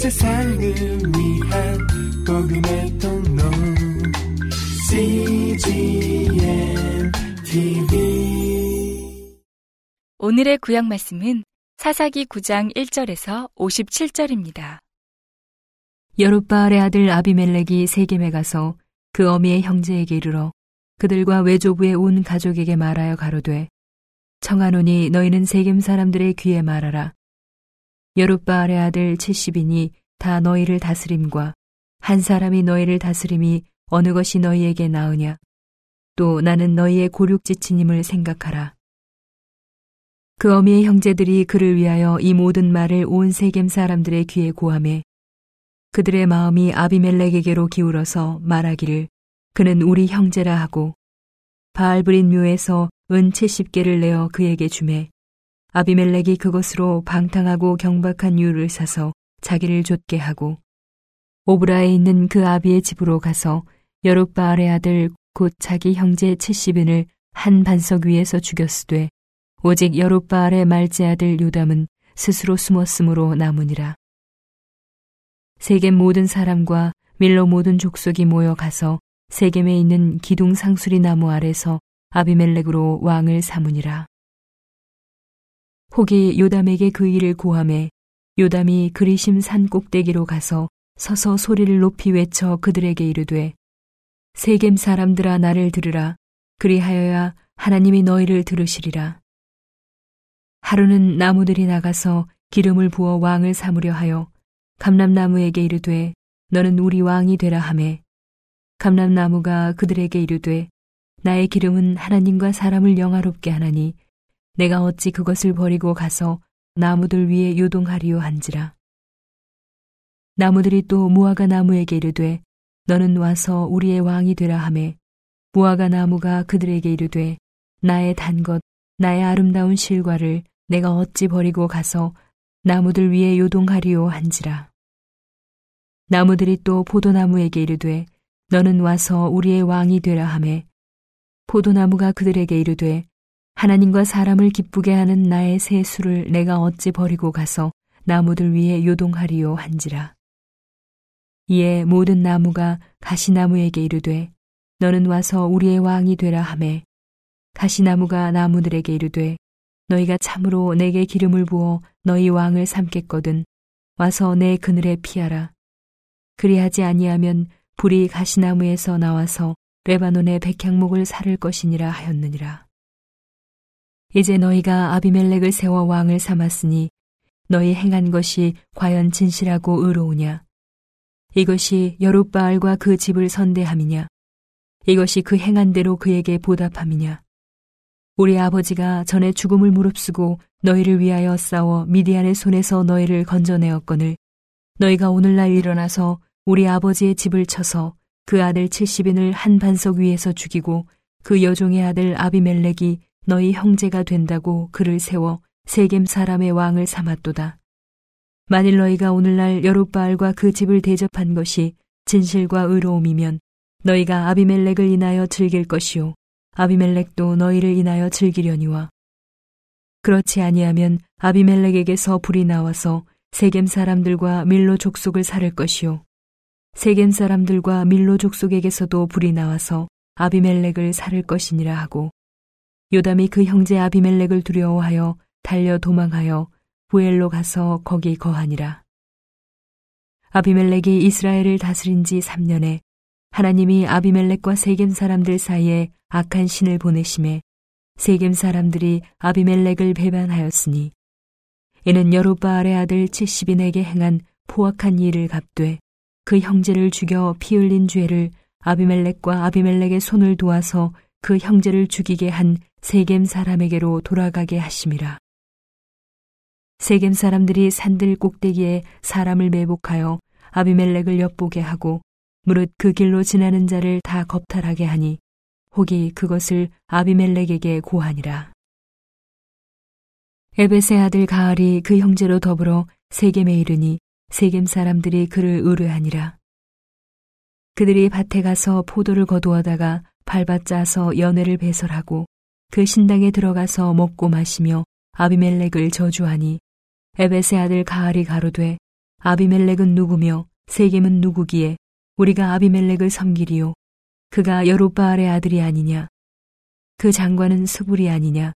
세상을 위한 복음의 통로. CGM TV 오늘의 구약 말씀은 사사기 9장 1절에서 57절입니다. 여룻바알의 아들 아비멜렉이 세겜에 가서 그 어미의 형제에게 이르러 그들과 외조부의 온 가족에게 말하여 가로되 청하노니 너희는 세겜 사람들의 귀에 말하라 여룻바알의 아들 70인이 다 너희를 다스림과 한 사람이 너희를 다스림이 어느 것이 너희에게 나으냐? 또 나는 너희의 고륙지친임을 생각하라. 그 어미의 형제들이 그를 위하여 이 모든 말을 온 세겜 사람들의 귀에 고함해 그들의 마음이 아비멜렉에게로 기울어서 말하기를 그는 우리 형제라 하고 바알브린 묘에서 은 70개를 내어 그에게 주매 아비멜렉이 그것으로 방탕하고 경박한 유를 사서 자기를 좇게 하고 오브라에 있는 그 아비의 집으로 가서 여룻바알의 아들 곧 자기 형제 70인을 한 반석 위에서 죽였으되 오직 여룻바알의 말제 아들 요담은 스스로 숨었으므로 남으니라. 세겜 모든 사람과 밀로 모든 족속이 모여 가서 세겜에 있는 기둥 상수리 나무 아래서 아비멜렉으로 왕을 삼으니라. 혹이 요담에게 그 일을 고함해 요담이 그리심 산 꼭대기로 가서 서서 소리를 높이 외쳐 그들에게 이르되 세겜 사람들아 나를 들으라. 그리하여야 하나님이 너희를 들으시리라. 하루는 나무들이 나가서 기름을 부어 왕을 삼으려 하여 감람나무에게 이르되 너는 우리 왕이 되라 하매. 감람나무가 그들에게 이르되 나의 기름은 하나님과 사람을 영화롭게 하나니 내가 어찌 그것을 버리고 가서 나무들 위에 요동하리요 한지라. 나무들이 또 무화과 나무에게 이르되 너는 와서 우리의 왕이 되라 하매 무화과 나무가 그들에게 이르되 나의 단 것 나의 아름다운 실과를 내가 어찌 버리고 가서 나무들 위에 요동하리요 한지라. 나무들이 또 포도나무에게 이르되 너는 와서 우리의 왕이 되라 하매 포도나무가 그들에게 이르되 하나님과 사람을 기쁘게 하는 나의 새 수를 내가 어찌 버리고 가서 나무들 위에 요동하리요 한지라. 이에 모든 나무가 가시나무에게 이르되 너는 와서 우리의 왕이 되라 하매 가시나무가 나무들에게 이르되 너희가 참으로 내게 기름을 부어 너희 왕을 삼겠거든 와서 내 그늘에 피하라. 그리하지 아니하면 불이 가시나무에서 나와서 레바논의 백향목을 사를 것이니라 하였느니라. 이제 너희가 아비멜렉을 세워 왕을 삼았으니 너희 행한 것이 과연 진실하고 의로우냐? 이것이 여룻바알과 그 집을 선대함이냐? 이것이 그 행한 대로 그에게 보답함이냐? 우리 아버지가 전에 죽음을 무릅쓰고 너희를 위하여 싸워 미디안의 손에서 너희를 건져내었거늘 너희가 오늘날 일어나서 우리 아버지의 집을 쳐서 그 아들 70인을 한 반석 위에서 죽이고 그 여종의 아들 아비멜렉이 너희 형제가 된다고 그를 세워 세겜 사람의 왕을 삼았도다. 만일 너희가 오늘날 여룻바알과 그 집을 대접한 것이 진실과 의로움이면 너희가 아비멜렉을 인하여 즐길 것이요. 아비멜렉도 너희를 인하여 즐기려니와. 그렇지 아니하면 아비멜렉에게서 불이 나와서 세겜 사람들과 밀로 족속을 살을 것이요. 세겜 사람들과 밀로 족속에게서도 불이 나와서 아비멜렉을 살을 것이니라 하고 요담이 그 형제 아비멜렉을 두려워하여 달려 도망하여 부엘로 가서 거기 거하니라. 아비멜렉이 이스라엘을 다스린 지 3년에 하나님이 아비멜렉과 세겜 사람들 사이에 악한 신을 보내심에 세겜 사람들이 아비멜렉을 배반하였으니 이는 여룻바알의 아들 70인에게 행한 포악한 일을 갚되 그 형제를 죽여 피 흘린 죄를 아비멜렉과 아비멜렉의 손을 도와서 그 형제를 죽이게 한 세겜 사람에게로 돌아가게 하심이라. 세겜 사람들이 산들 꼭대기에 사람을 매복하여 아비멜렉을 엿보게 하고 무릇 그 길로 지나는 자를 다 겁탈하게 하니 혹이 그것을 아비멜렉에게 고하니라. 에베세 아들 가알이 그 형제로 더불어 세겜에 이르니 세겜 사람들이 그를 의뢰하니라. 그들이 밭에 가서 포도를 거두어다가 밟아짜서 연회를 배설하고 그 신당에 들어가서 먹고 마시며 아비멜렉을 저주하니 에베세 아들 가알이 가로되 아비멜렉은 누구며 세겜은 누구기에 우리가 아비멜렉을 섬기리요. 그가 여룻바알의 아들이 아니냐? 그 장관은 스불이 아니냐?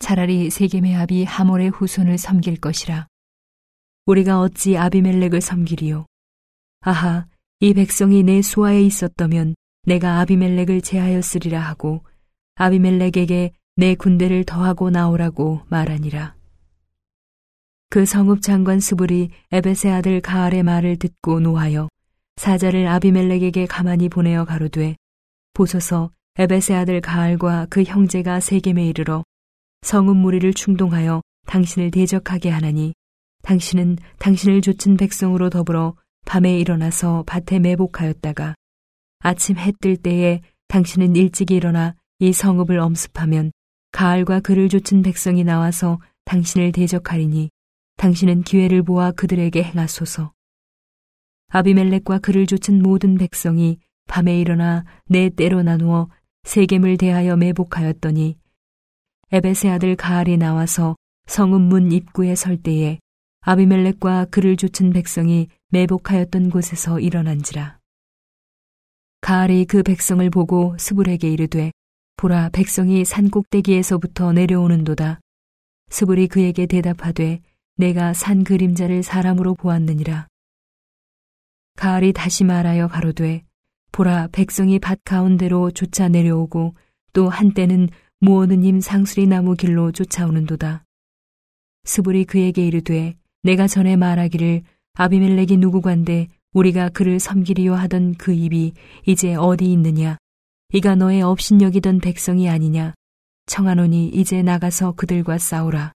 차라리 세겜의 아비 하몰의 후손을 섬길 것이라. 우리가 어찌 아비멜렉을 섬기리요? 아하 이 백성이 내 수하에 있었다면 내가 아비멜렉을 제하였으리라 하고 아비멜렉에게 내 군대를 더하고 나오라고 말하니라. 그 성읍 장관 스불이 에베세 아들 가알의 말을 듣고 노하여 사자를 아비멜렉에게 가만히 보내어 가로되 보소서 에베세 아들 가알과 그 형제가 세겜에 이르러 성읍 무리를 충동하여 당신을 대적하게 하나니 당신은 당신을 좇은 백성으로 더불어 밤에 일어나서 밭에 매복하였다가 아침 해 뜰 때에 당신은 일찍 일어나 이 성읍을 엄습하면 가을과 그를 좇은 백성이 나와서 당신을 대적하리니 당신은 기회를 보아 그들에게 행하소서. 아비멜렉과 그를 좇은 모든 백성이 밤에 일어나 네 때로 나누어 세겜을 대하여 매복하였더니 에베세 아들 가알이 나와서 성읍 문 입구에 설 때에 아비멜렉과 그를 좇은 백성이 매복하였던 곳에서 일어난지라. 가알이 그 백성을 보고 스불에게 이르되 보라 백성이 산 꼭대기에서부터 내려오는도다. 스불이 그에게 대답하되 내가 산 그림자를 사람으로 보았느니라. 가을이 다시 말하여 가로되 보라 백성이 밭 가운데로 쫓아 내려오고 또 한때는 무오느님 상수리 나무 길로 쫓아오는도다. 스불이 그에게 이르되 내가 전에 말하기를 아비멜렉이 누구관데 우리가 그를 섬기리요 하던 그 입이 이제 어디 있느냐? 이가 너의 업신여기던 백성이 아니냐? 청하노니 이제 나가서 그들과 싸우라.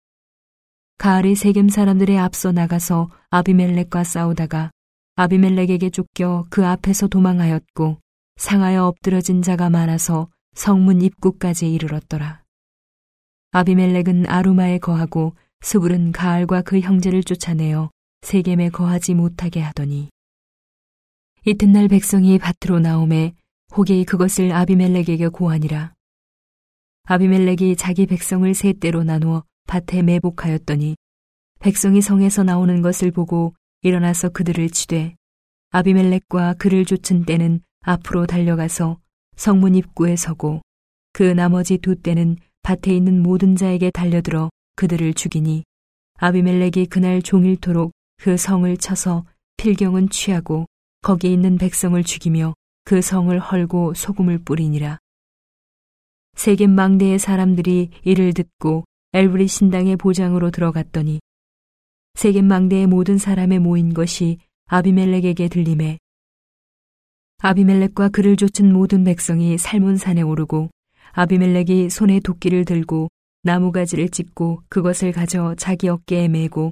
가을이 세겜 사람들의 앞서 나가서 아비멜렉과 싸우다가 아비멜렉에게 쫓겨 그 앞에서 도망하였고 상하여 엎드러진 자가 많아서 성문 입구까지 이르렀더라. 아비멜렉은 아루마에 거하고 스불은 가을과 그 형제를 쫓아내어 세겜에 거하지 못하게 하더니 이튿날 백성이 밭으로 나오매 혹이 그것을 아비멜렉에게 고하니라. 아비멜렉이 자기 백성을 세 때로 나누어 밭에 매복하였더니 백성이 성에서 나오는 것을 보고 일어나서 그들을 치되 아비멜렉과 그를 쫓은 때는 앞으로 달려가서 성문 입구에 서고 그 나머지 두 때는 밭에 있는 모든 자에게 달려들어 그들을 죽이니 아비멜렉이 그날 종일토록 그 성을 쳐서 필경은 취하고 거기 있는 백성을 죽이며 그 성을 헐고 소금을 뿌리니라. 세겜 망대의 사람들이 이를 듣고 엘브리 신당의 보장으로 들어갔더니 세겜 망대의 모든 사람의 모인 것이 아비멜렉에게 들림에 아비멜렉과 그를 쫓은 모든 백성이 살몬 산에 오르고 아비멜렉이 손에 도끼를 들고 나무가지를 찢고 그것을 가져 자기 어깨에 메고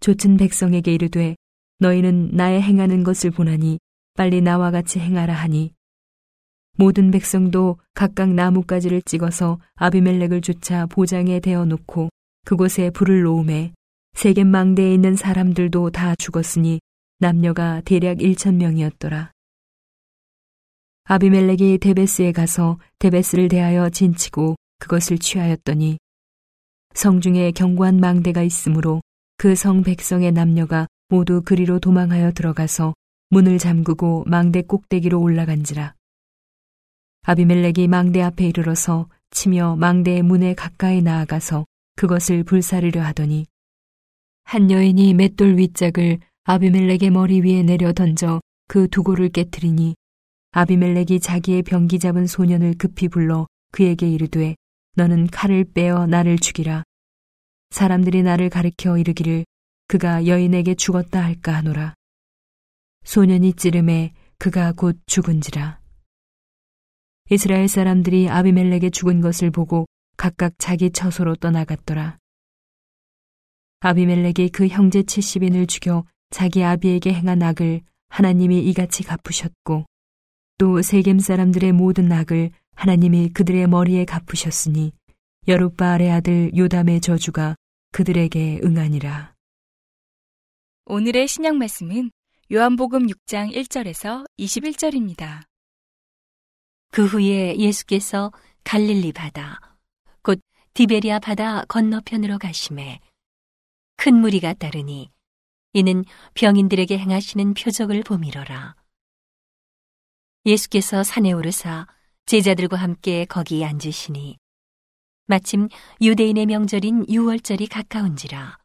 쫓은 백성에게 이르되 너희는 나의 행하는 것을 보나니 빨리 나와 같이 행하라 하니 모든 백성도 각각 나뭇가지를 찍어서 아비멜렉을 쫓아 보장에 대어 놓고 그곳에 불을 놓음에 세겜 망대에 있는 사람들도 다 죽었으니 남녀가 대략 1천 명이었더라. 아비멜렉이 데베스에 가서 데베스를 대하여 진치고 그것을 취하였더니 성중에 견고한 망대가 있으므로 그 성 백성의 남녀가 모두 그리로 도망하여 들어가서 문을 잠그고 망대 꼭대기로 올라간지라. 아비멜렉이 망대 앞에 이르러서 치며 망대의 문에 가까이 나아가서 그것을 불사르려 하더니 한 여인이 맷돌 윗짝을 아비멜렉의 머리 위에 내려 던져 그 두고를 깨뜨리니 아비멜렉이 자기의 병기 잡은 소년을 급히 불러 그에게 이르되 너는 칼을 빼어 나를 죽이라. 사람들이 나를 가리켜 이르기를 그가 여인에게 죽었다 할까 하노라. 소년이 찌름에 그가 곧 죽은지라. 이스라엘 사람들이 아비멜렉의 죽은 것을 보고 각각 자기 처소로 떠나갔더라. 아비멜렉이 그 형제 70인을 죽여 자기 아비에게 행한 악을 하나님이 이같이 갚으셨고 또 세겜 사람들의 모든 악을 하나님이 그들의 머리에 갚으셨으니 여룻바알의 아들 요담의 저주가 그들에게 응하니라. 오늘의 신약 말씀은 요한복음 6장 1절에서 21절입니다. 그 후에 예수께서 갈릴리 바다, 곧 디베리아 바다 건너편으로 가심에 큰 무리가 따르니 이는 병인들에게 행하시는 표적을 보미러라. 예수께서 산에 오르사 제자들과 함께 거기 앉으시니 마침 유대인의 명절인 유월절이 가까운지라.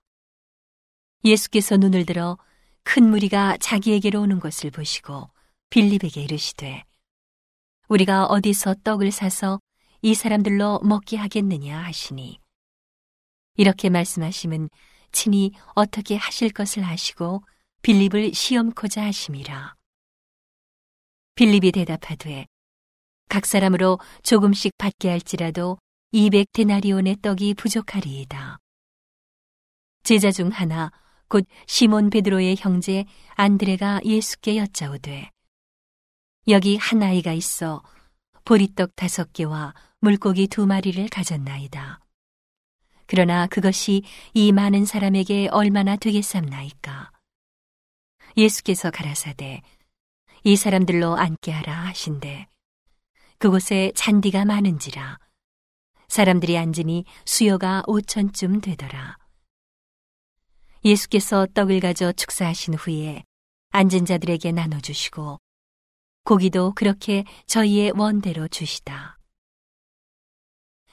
예수께서 눈을 들어 큰 무리가 자기에게로 오는 것을 보시고 빌립에게 이르시되 우리가 어디서 떡을 사서 이 사람들로 먹게 하겠느냐 하시니 이렇게 말씀하심은 친히 어떻게 하실 것을 아시고 빌립을 시험코자 하심이라. 빌립이 대답하되 각 사람으로 조금씩 받게 할지라도 200 데나리온의 떡이 부족하리이다. 제자 중 하나 곧 시몬 베드로의 형제 안드레가 예수께 여짜오되 여기 한 아이가 있어 보리떡 다섯 개와 물고기 두 마리를 가졌나이다. 그러나 그것이 이 많은 사람에게 얼마나 되겠삼나이까. 예수께서 가라사대 이 사람들로 앉게 하라 하신대 그곳에 잔디가 많은지라 사람들이 앉으니 수요가 오천쯤 되더라. 예수께서 떡을 가져 축사하신 후에 앉은 자들에게 나눠주시고 고기도 그렇게 저희의 원대로 주시다.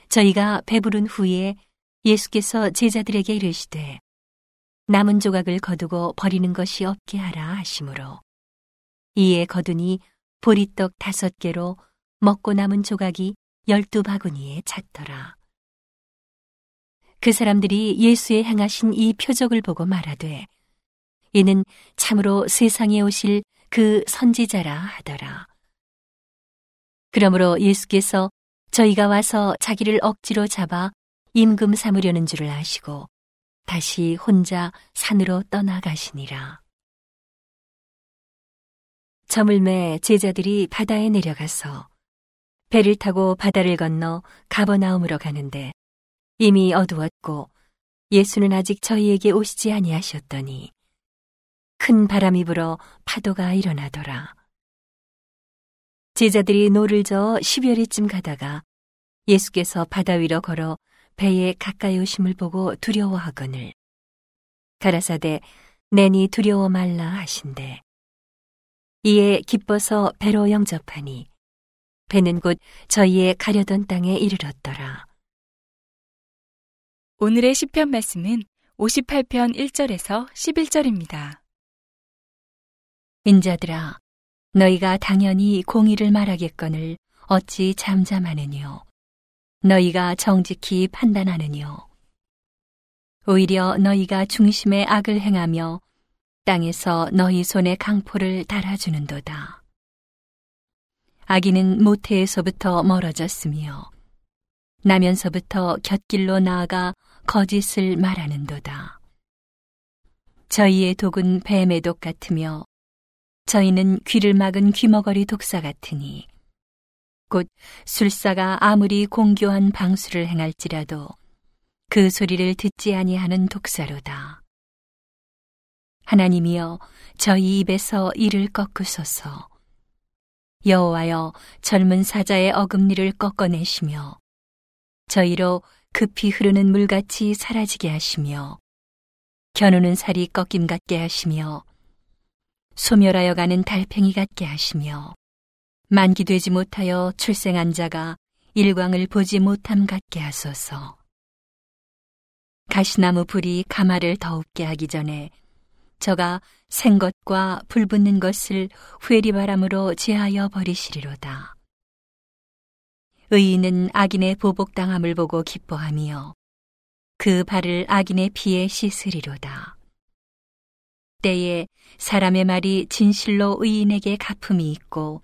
저희가 배부른 후에 예수께서 제자들에게 이르시되 남은 조각을 거두고 버리는 것이 없게 하라 하시므로 이에 거두니 보리떡 다섯 개로 먹고 남은 조각이 열두 바구니에 찼더라. 그 사람들이 예수의 행하신 이 표적을 보고 말하되 이는 참으로 세상에 오실 그 선지자라 하더라. 그러므로 예수께서 저희가 와서 자기를 억지로 잡아 임금 삼으려는 줄을 아시고 다시 혼자 산으로 떠나가시니라. 저물매 제자들이 바다에 내려가서 배를 타고 바다를 건너 가버나움으로 가는데 이미 어두웠고 예수는 아직 저희에게 오시지 아니하셨더니 큰 바람이 불어 파도가 일어나더라. 제자들이 노를 저어 10여리쯤 가다가 예수께서 바다 위로 걸어 배에 가까이 오심을 보고 두려워하거늘 가라사대 내니 두려워 말라 하신대 이에 기뻐서 배로 영접하니 배는 곧 저희의 가려던 땅에 이르렀더라. 오늘의 시편 말씀은 58편 1절에서 11절입니다. 인자들아, 너희가 당연히 공의를 말하겠거늘 어찌 잠잠하느뇨. 너희가 정직히 판단하느뇨. 오히려 너희가 중심에 악을 행하며 땅에서 너희 손에 강포를 달아주는도다. 아기는 모태에서부터 멀어졌으며 나면서부터 곁길로 나아가 거짓을 말하는도다. 저희의 독은 뱀의 독 같으며 저희는 귀를 막은 귀머거리 독사 같으니 곧 술사가 아무리 공교한 방수를 행할지라도 그 소리를 듣지 아니하는 독사로다. 하나님이여 저희 입에서 이를 꺾으소서. 여호와여 젊은 사자의 어금니를 꺾어내시며 저희로 급히 흐르는 물같이 사라지게 하시며 겨누는 살이 꺾임 같게 하시며 소멸하여 가는 달팽이 같게 하시며 만기되지 못하여 출생한 자가 일광을 보지 못함 같게 하소서. 가시나무 불이 가마를 더웁게 하기 전에 저가 생것과 불붙는 것을 회리바람으로 제하여 버리시리로다. 의인은 악인의 보복당함을 보고 기뻐하며 그 발을 악인의 피에 씻으리로다. 때에 사람의 말이 진실로 의인에게 가품이 있고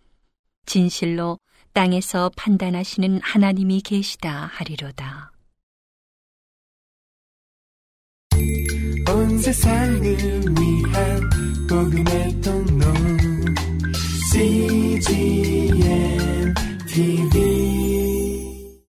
진실로 땅에서 판단하시는 하나님이 계시다 하리로다. 온 세상을 위한 복음의 통로 CGM TV